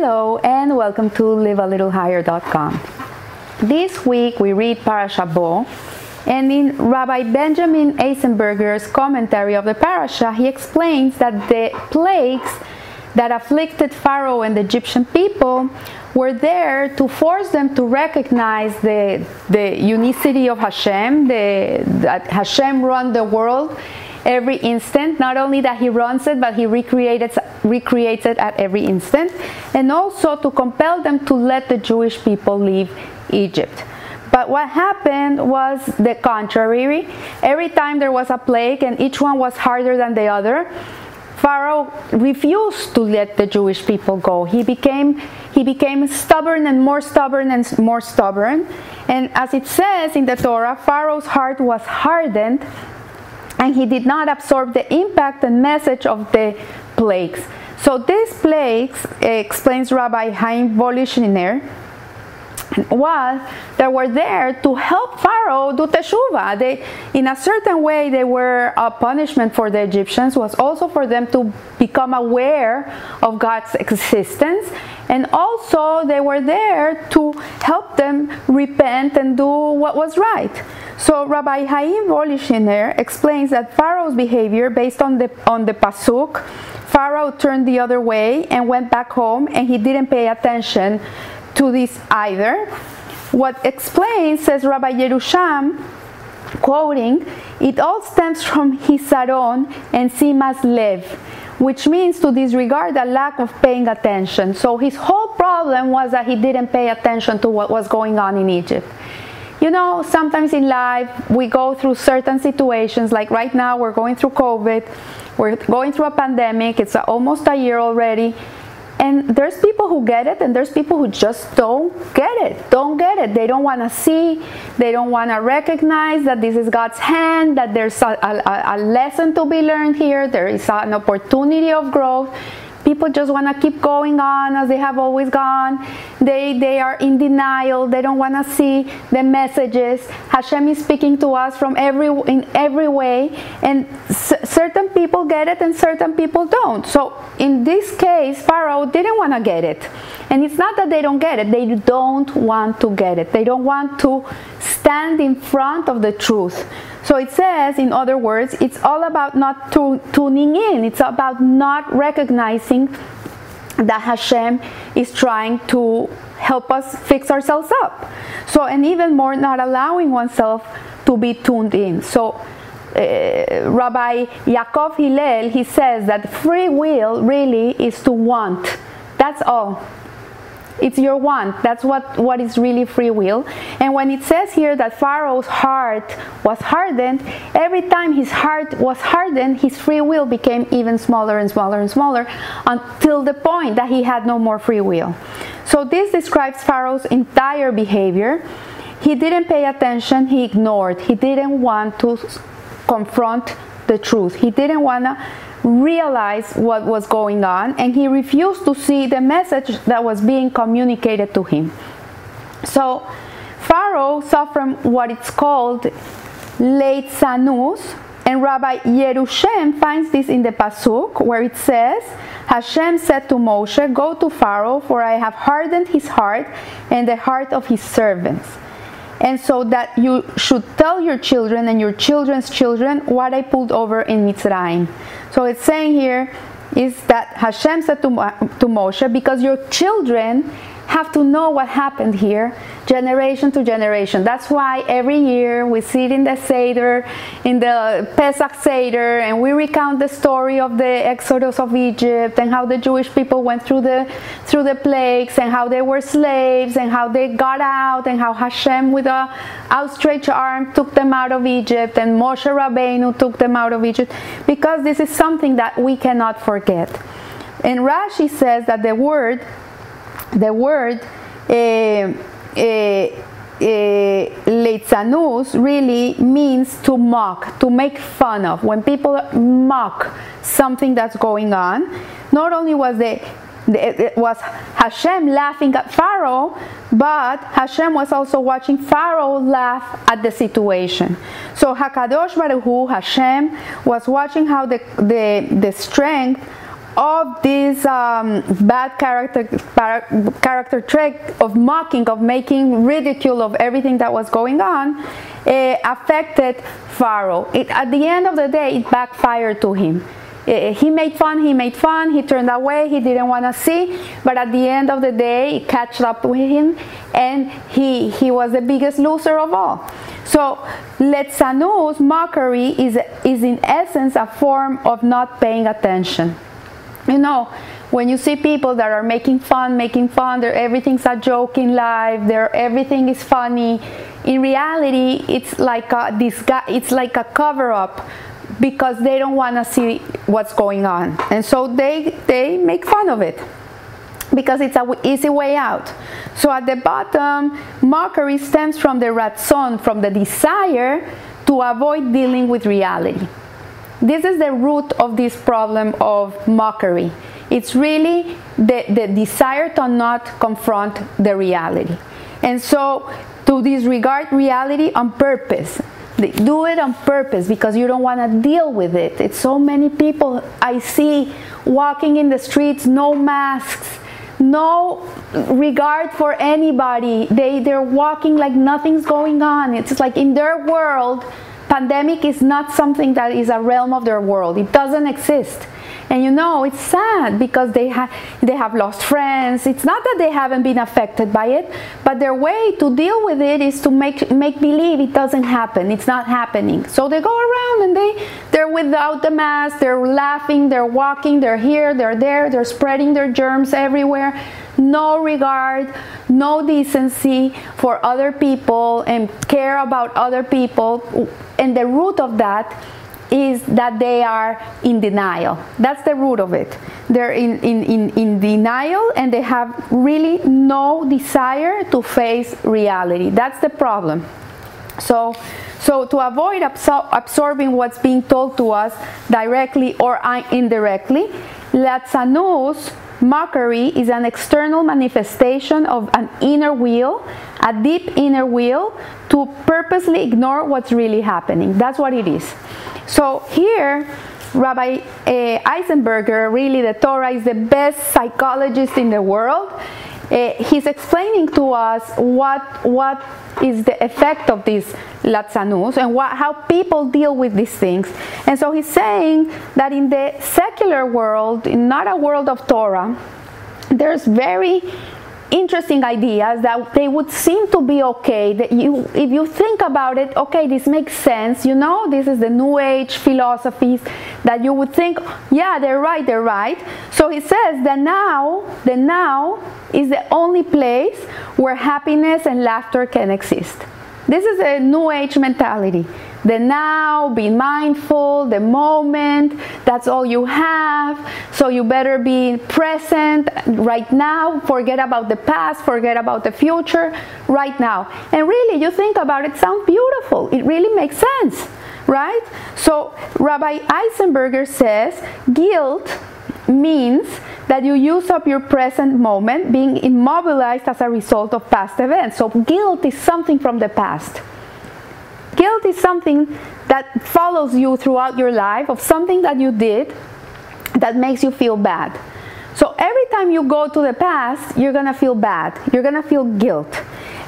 Hello and welcome to livealittlehigher.com. This week we read Parasha Bo, and in Rabbi Benjamin Eisenberger's commentary of the parasha, he explains that the plagues that afflicted Pharaoh and the Egyptian people were there to force them to recognize the, the unicity of Hashem, the, that Hashem run the world every instant. Not only that He runs it, but He recreates, recreates it at every instant. And also to compel them to let the Jewish people leave Egypt. But what happened was the contrary. Every time there was a plague, and each one was harder than the other, Pharaoh refused to let the Jewish people go. He became he became stubborn and more stubborn and more stubborn. And as it says in the Torah, Pharaoh's heart was hardened and he did not absorb the impact and message of the plagues. So these plagues, eh, explains Rabbi Haim Volishiner, was that were there to help Pharaoh do teshuvah. They, in a certain way, they were a punishment for the Egyptians. Was also for them to become aware of God's existence, and also they were there to help them repent and do what was right. So Rabbi Haim Volishiner explains that Pharaoh's behavior, based on the on the pasuk, Pharaoh turned the other way and went back home, and he didn't pay attention to this either. What explains, says Rabbi Yerusham, quoting, it all stems from hisaron and simas lev, which means to disregard a lack of paying attention. So his whole problem was that he didn't pay attention to what was going on in Egypt. You know, sometimes in life we go through certain situations, like right now we're going through COVID, we're going through a pandemic, it's almost a year already and there's people who get it, and there's people who just don't get it. Don't get it. They don't want to see. They don't want to recognize that this is God's hand. That there's a, a, a lesson to be learned here. There is an opportunity of growth people just want to keep going on as they have always gone. They they are in denial. They don't want to see the messages. Hashem is speaking to us from every in every way and c- certain people get it and certain people don't. So in this case pharaoh didn't want to get it. And it's not that they don't get it. They don't want to get it. They don't want to stand in front of the truth so it says, in other words, it's all about not tu- tuning in, it's about not recognizing that Hashem is trying to help us fix ourselves up. So, and even more, not allowing oneself to be tuned in. So, uh, Rabbi Yaakov Hillel, he says that free will really is to want. That's all. It's your want. That's what, what is really free will. And when it says here that Pharaoh's heart was hardened, every time his heart was hardened, his free will became even smaller and smaller and smaller until the point that he had no more free will. So this describes Pharaoh's entire behavior. He didn't pay attention, he ignored. He didn't want to confront the truth. He didn't want to realize what was going on and he refused to see the message that was being communicated to him. So Pharaoh suffered what it's called leitzanus, and Rabbi Yerushem finds this in the Pasuk where it says, Hashem said to Moshe, Go to Pharaoh, for I have hardened his heart and the heart of his servants and so that you should tell your children and your children's children what I pulled over in Mitzrayim. So it's saying here is that Hashem said to, to Moshe, because your children have to know what happened here generation to generation. That's why every year we sit in the Seder, in the Pesach Seder, and we recount the story of the exodus of Egypt and how the Jewish people went through the through the plagues and how they were slaves and how they got out and how Hashem with a outstretched arm took them out of Egypt and Moshe Rabbeinu took them out of Egypt because this is something that we cannot forget. And Rashi says that the word the word uh, leitzanus really means to mock, to make fun of. When people mock something that's going on, not only was the it was Hashem laughing at Pharaoh, but Hashem was also watching Pharaoh laugh at the situation. So Hakadosh Baruch Hu, Hashem, was watching how the, the, the strength of this um, bad character character trait of mocking, of making ridicule of everything that was going on, uh, affected Pharaoh. It, at the end of the day, it backfired to him. Uh, he made fun, he made fun, he turned away, he didn't want to see, but at the end of the day, it catched up with him, and he, he was the biggest loser of all. So, Letsanus, mockery, is, is in essence a form of not paying attention. You know, when you see people that are making fun, making fun, everything's a joke in life, everything is funny. In reality, it's like a, it's like a cover up because they don't want to see what's going on. And so they, they make fun of it because it's an easy way out. So at the bottom, mockery stems from the ratzon, from the desire to avoid dealing with reality. This is the root of this problem of mockery. It's really the, the desire to not confront the reality. And so to disregard reality on purpose do it on purpose because you don't want to deal with it. It's so many people I see walking in the streets, no masks, no regard for anybody. They they're walking like nothing's going on. It's like in their world, pandemic is not something that is a realm of their world. It doesn't exist. And you know, it's sad because they have they have lost friends. It's not that they haven't been affected by it, but their way to deal with it is to make make believe it doesn't happen. It's not happening. So they go around and they they're without the mask, they're laughing, they're walking, they're here, they're there, they're spreading their germs everywhere. No regard, no decency for other people and care about other people. And the root of that is that they are in denial. That's the root of it. They're in, in, in, in, denial and they have really no desire to face reality. That's the problem. So, so to avoid absor- absorbing what's being told to us directly or indirectly, let's Latsanus mockery is an external manifestation of an inner will, a deep inner will to purposely ignore what's really happening. That's what it is. So here, Rabbi uh, Eisenberger, really the Torah is the best psychologist in the world. Uh, he's explaining to us what what is the effect of this latsanus and what, how people deal with these things. And so he's saying that in the secular world, not a world of Torah, there's very interesting ideas that they would seem to be okay that you if you think about it okay this makes sense you know this is the new age philosophies that you would think yeah they're right they're right. So he says that now the now is the only place where happiness and laughter can exist. This is a new age mentality the now, be mindful, the moment, that's all you have. So you better be present right now, forget about the past, forget about the future right now. And really, you think about it, sounds beautiful. It really makes sense, right? So Rabbi Eisenberger says guilt means that you use up your present moment being immobilized as a result of past events. So guilt is something from the past. Guilt is something that follows you throughout your life of something that you did that makes you feel bad. So every time you go to the past, you're gonna feel bad. You're gonna feel guilt,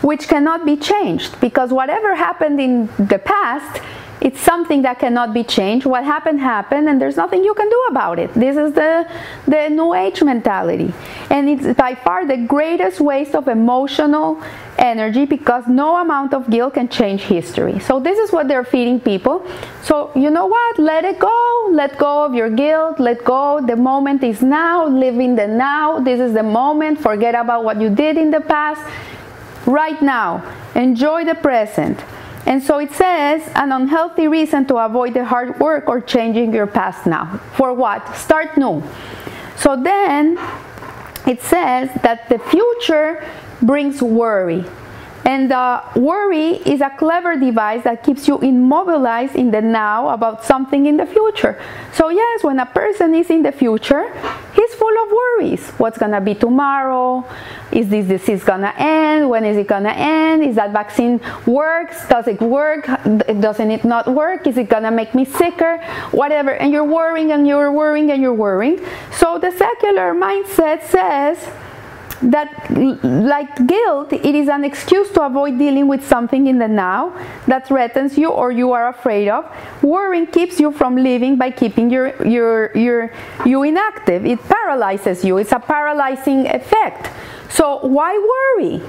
which cannot be changed because whatever happened in the past it's something that cannot be changed. What happened happened, and there's nothing you can do about it. This is the, the New Age mentality. And it's by far the greatest waste of emotional energy because no amount of guilt can change history. So, this is what they're feeding people. So, you know what? Let it go. Let go of your guilt. Let go. The moment is now. Live in the now. This is the moment. Forget about what you did in the past. Right now. Enjoy the present. And so it says an unhealthy reason to avoid the hard work or changing your past now. For what? Start new. So then it says that the future brings worry. And uh, worry is a clever device that keeps you immobilized in the now about something in the future. So, yes, when a person is in the future, he's full of worries. What's going to be tomorrow? Is this disease going to end? When is it going to end? Is that vaccine works? Does it work? Doesn't it not work? Is it going to make me sicker? Whatever. And you're worrying and you're worrying and you're worrying. So, the secular mindset says, that like guilt it is an excuse to avoid dealing with something in the now that threatens you or you are afraid of. Worrying keeps you from living by keeping your your your you inactive. It paralyzes you. It's a paralyzing effect. So why worry?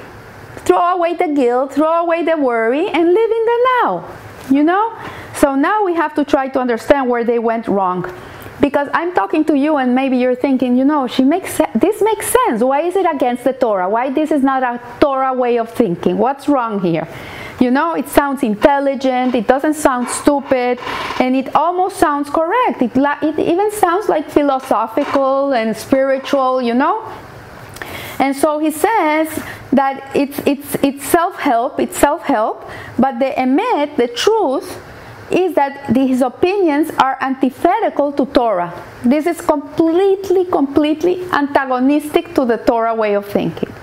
Throw away the guilt throw away the worry and live in the now you know? So now we have to try to understand where they went wrong because I'm talking to you and maybe you're thinking, you know, she makes this makes sense. Why is it against the Torah? Why this is not a Torah way of thinking? What's wrong here? You know, it sounds intelligent, it doesn't sound stupid, and it almost sounds correct. It, it even sounds like philosophical and spiritual, you know? And so he says that it's, it's, it's self help, it's self help, but the emet, the truth, is that his opinions are antithetical to Torah. This is completely, completely antagonistic to the Torah way of thinking.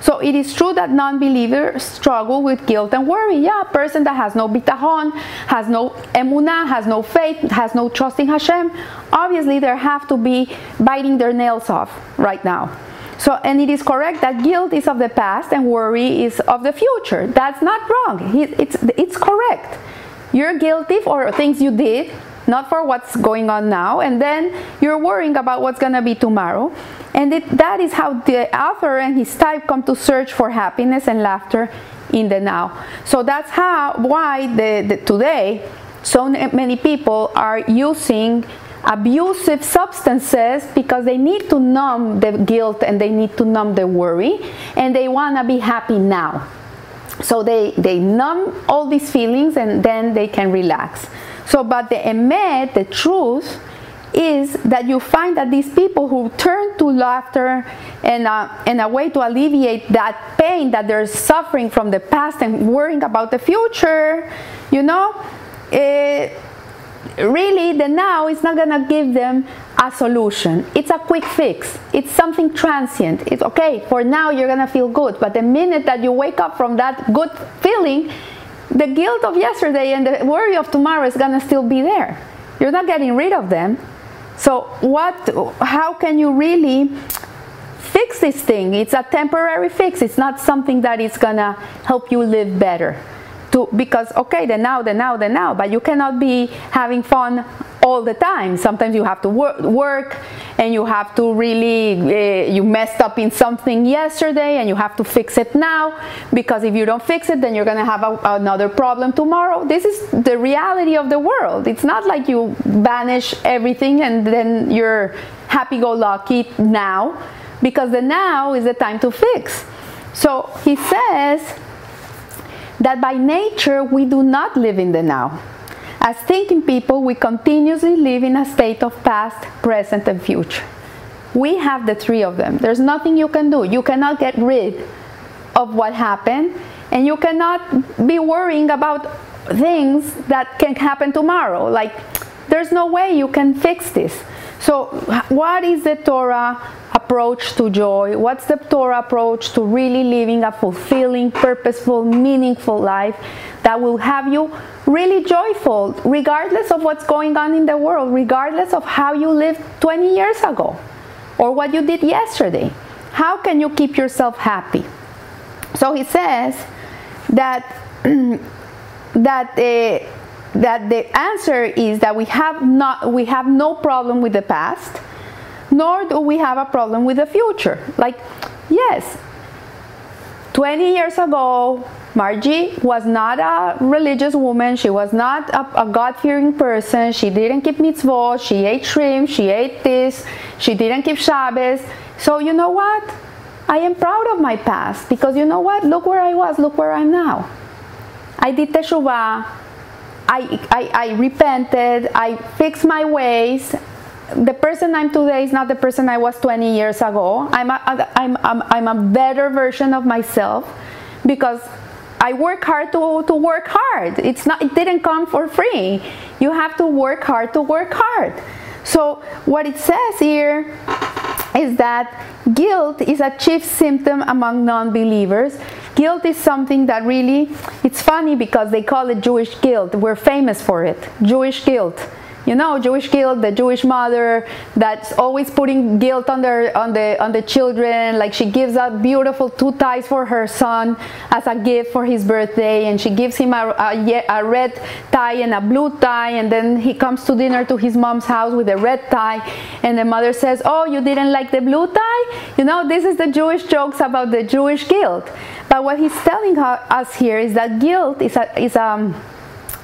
So it is true that non-believers struggle with guilt and worry. Yeah, a person that has no bitahon, has no emunah, has no faith, has no trust in Hashem, obviously they have to be biting their nails off right now. So, and it is correct that guilt is of the past and worry is of the future. That's not wrong. It's, it's correct. You're guilty for things you did, not for what's going on now, and then you're worrying about what's going to be tomorrow. And it, that is how the author and his type come to search for happiness and laughter in the now. So that's how why the, the today so many people are using abusive substances because they need to numb the guilt and they need to numb the worry and they want to be happy now so they, they numb all these feelings and then they can relax. So, but the emet, the truth, is that you find that these people who turn to laughter and, uh, and a way to alleviate that pain that they're suffering from the past and worrying about the future, you know, it, really the now is not going to give them a solution. It's a quick fix. It's something transient. It's okay, for now you're going to feel good, but the minute that you wake up from that good feeling, the guilt of yesterday and the worry of tomorrow is going to still be there. You're not getting rid of them. So what how can you really fix this thing? It's a temporary fix. It's not something that is going to help you live better to because okay the now the now the now. But you cannot be having fun all the time. Sometimes you have to work, work and you have to really uh, you messed up in something yesterday and you have to fix it now because if you don't fix it then you're going to have a, another problem tomorrow. This is the reality of the world. It's not like you banish everything and then you're happy go lucky now because the now is the time to fix. So he says that by nature we do not live in the now. As thinking people, we continuously live in a state of past, present, and future. We have the three of them. There's nothing you can do. You cannot get rid of what happened, and you cannot be worrying about things that can happen tomorrow. Like, there's no way you can fix this. So, what is the Torah approach to joy? What's the Torah approach to really living a fulfilling, purposeful, meaningful life that will have you really joyful, regardless of what's going on in the world, regardless of how you lived 20 years ago or what you did yesterday? How can you keep yourself happy? So he says that that. Uh, that the answer is that we have not we have no problem with the past nor do we have a problem with the future like yes 20 years ago Margie was not a religious woman. She was not a, a God-fearing person. She didn't keep mitzvot. She ate shrimp. She ate this. She didn't keep Shabbos. So you know what? I am proud of my past because you know what? Look where I was. Look where I'm now. I did teshuvah. I, I, I repented, I fixed my ways. The person I'm today is not the person I was 20 years ago. I'm a, I'm, I'm, I'm a better version of myself because I work hard to, to work hard. It's not it didn't come for free. You have to work hard to work hard. So what it says here is that guilt is a chief symptom among non-believers. Guilt is something that really it's funny because they call it Jewish guilt. We're famous for it. Jewish guilt you know jewish guilt the jewish mother that's always putting guilt on the on the on the children. Like she gives out beautiful two ties for her son as a gift for his birthday and she gives him a, a, a red tie and a blue tie and then he comes to dinner to his mom's house with a red tie and the mother says oh you didn't like the blue tie? You know this is the jewish jokes about the jewish guilt. But what he's telling us here is that guilt is a, is a,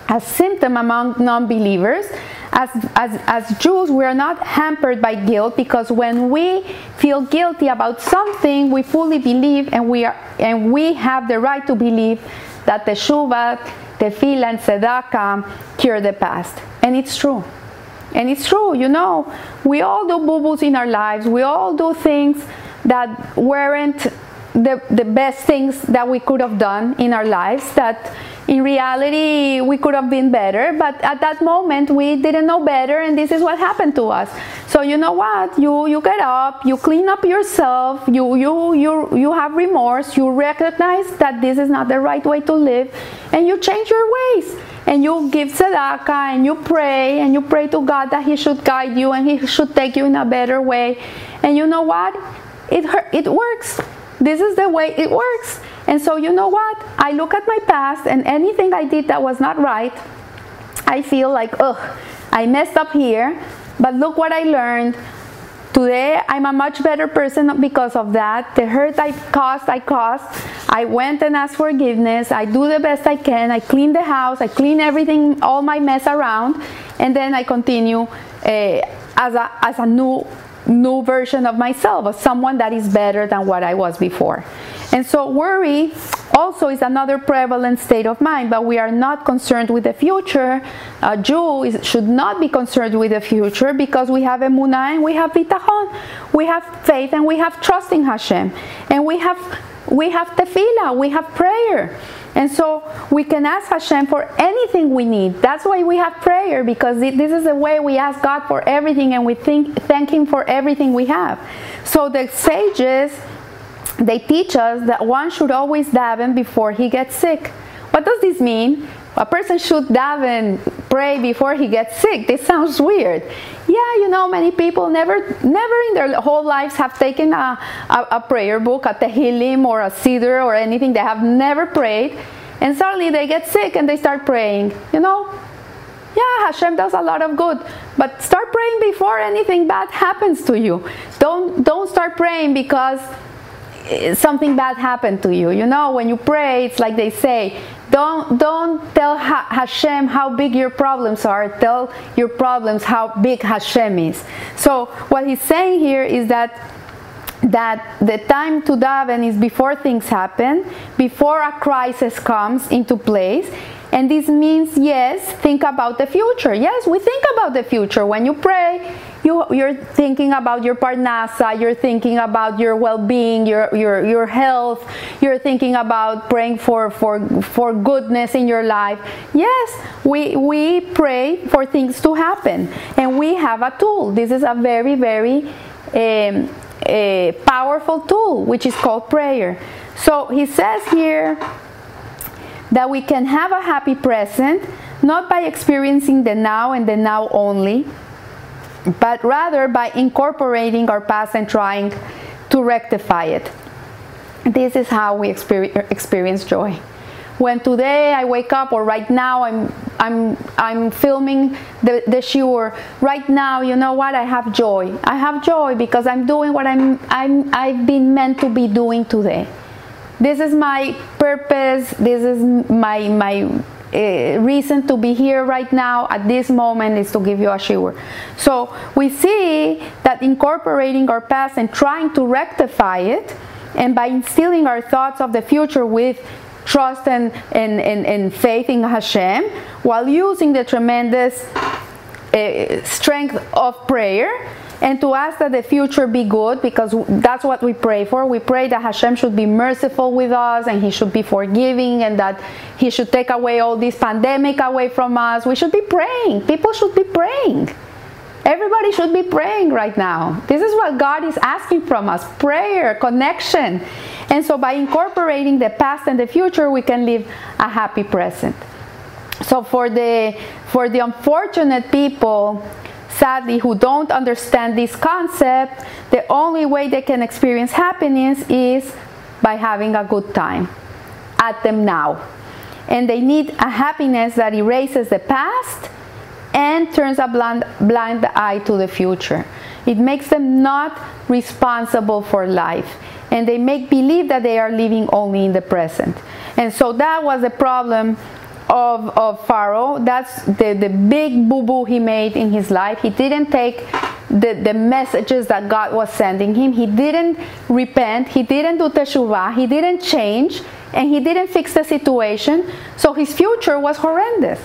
a symptom among non-believers as, as, as Jews, we are not hampered by guilt because when we feel guilty about something, we fully believe and we, are, and we have the right to believe that Teshuvah, Tefillah, and Tzedakah cure the past. And it's true. And it's true, you know, we all do boo boos in our lives, we all do things that weren't the, the best things that we could have done in our lives that in reality we could have been better but at that moment we didn't know better and this is what happened to us. So you know what? You you get up you clean up yourself you you you you have remorse you recognize that this is not the right way to live and you change your ways. And you give tzedakah and you pray and you pray to God that he should guide you and he should take you in a better way. And you know what? It it works. This is the way it works and so, you know what? I look at my past and anything I did that was not right, I feel like, ugh, I messed up here, but look what I learned. Today, I'm a much better person because of that. The hurt I caused, I caused. I went and asked forgiveness. I do the best I can. I clean the house. I clean everything, all my mess around. And then I continue uh, as, a, as a new, new version of myself, of someone that is better than what I was before. And so worry also is another prevalent state of mind, but we are not concerned with the future. Uh, A Jew is, should not be concerned with the future because we have emunah and we have bitachon. We have faith and we have trust in Hashem. And we have we have tefillah, we have prayer. And so we can ask Hashem for anything we need. That's why we have prayer because this is the way we ask God for everything and we think, thank Him for everything we have. So the sages they teach us that one should always daven before he gets sick. What does this mean? A person should daven, pray before he gets sick. This sounds weird. Yeah, you know, many people never, never in their whole lives have taken a, a, a prayer book, a Tehillim or a Siddur or anything. They have never prayed, and suddenly they get sick and they start praying. You know, yeah, Hashem does a lot of good, but start praying before anything bad happens to you. Don't don't start praying because something bad happened to you. You know, when you pray, it's like they say, don't don't tell ha- Hashem how big your problems are. Tell your problems how big Hashem is. So what he's saying here is that that the time to daven is before things happen, before a crisis comes into place, and this means, yes, think about the future. Yes, we think about the future. When you pray, you, you're thinking about your parnasa, you're thinking about your well-being, your, your, your health, you're thinking about praying for, for, for goodness in your life. Yes, we, we pray for things to happen. And we have a tool. This is a very, very um, a powerful tool, which is called prayer. So he says here, that we can have a happy present not by experiencing the now and the now only, but rather by incorporating our past and trying to rectify it. This is how we experience joy. When today I wake up, or right now I'm I'm I'm filming the the shiur. Right now, you know what? I have joy. I have joy because I'm doing what I'm I'm I've been meant to be doing today this is my purpose this is my my uh, reason to be here right now at this moment is to give you a shiur. So we see that incorporating our past and trying to rectify it, and by instilling our thoughts of the future with trust and, and, and, and faith in Hashem, while using the tremendous uh, strength of prayer, and to ask that the future be good because that's what we pray for. We pray that Hashem should be merciful with us and He should be forgiving and that He should take away all this pandemic away from us. We should be praying. People should be praying. Everybody should be praying right now. This is what God is asking from us prayer, connection. And so, by incorporating the past and the future, we can live a happy present. So, for the, for the unfortunate people, sadly, who don't understand this concept, the only way they can experience happiness is by having a good time at them now. And they need a happiness that erases the past and turns a blind, blind eye to the future. It makes them not responsible for life and they make believe that they are living only in the present. And so that was the problem of, of Pharaoh. That's the, the big boo boo he made in his life. He didn't take the, the messages that God was sending him, he didn't repent, he didn't do teshuvah, he didn't change, and he didn't fix the situation. So his future was horrendous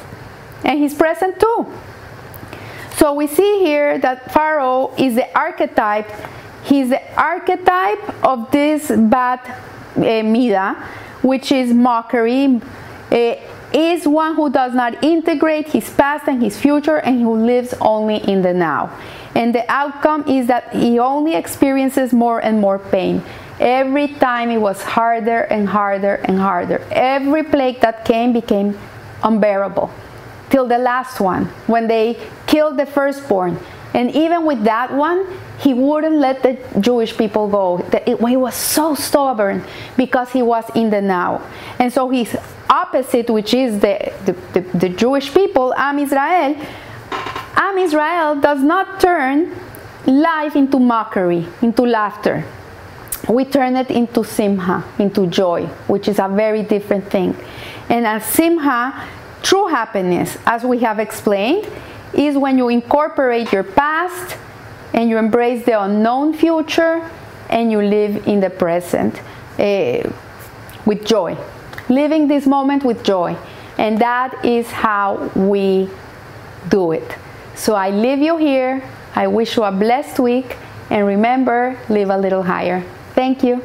and his present too. So we see here that Pharaoh is the archetype, he's the archetype of this bad uh, Mida, which is mockery, uh, is one who does not integrate his past and his future and who lives only in the now. And the outcome is that he only experiences more and more pain. Every time it was harder and harder and harder. Every plague that came became unbearable till the last one when they killed the firstborn. And even with that one, he wouldn't let the Jewish people go. He was so stubborn because he was in the now. And so his opposite, which is the, the, the, the Jewish people, Am Israel, Am Israel does not turn life into mockery, into laughter. We turn it into simha, into joy, which is a very different thing. And as simha True happiness, as we have explained, is when you incorporate your past and you embrace the unknown future and you live in the present uh, with joy. Living this moment with joy. And that is how we do it. So I leave you here. I wish you a blessed week. And remember, live a little higher. Thank you.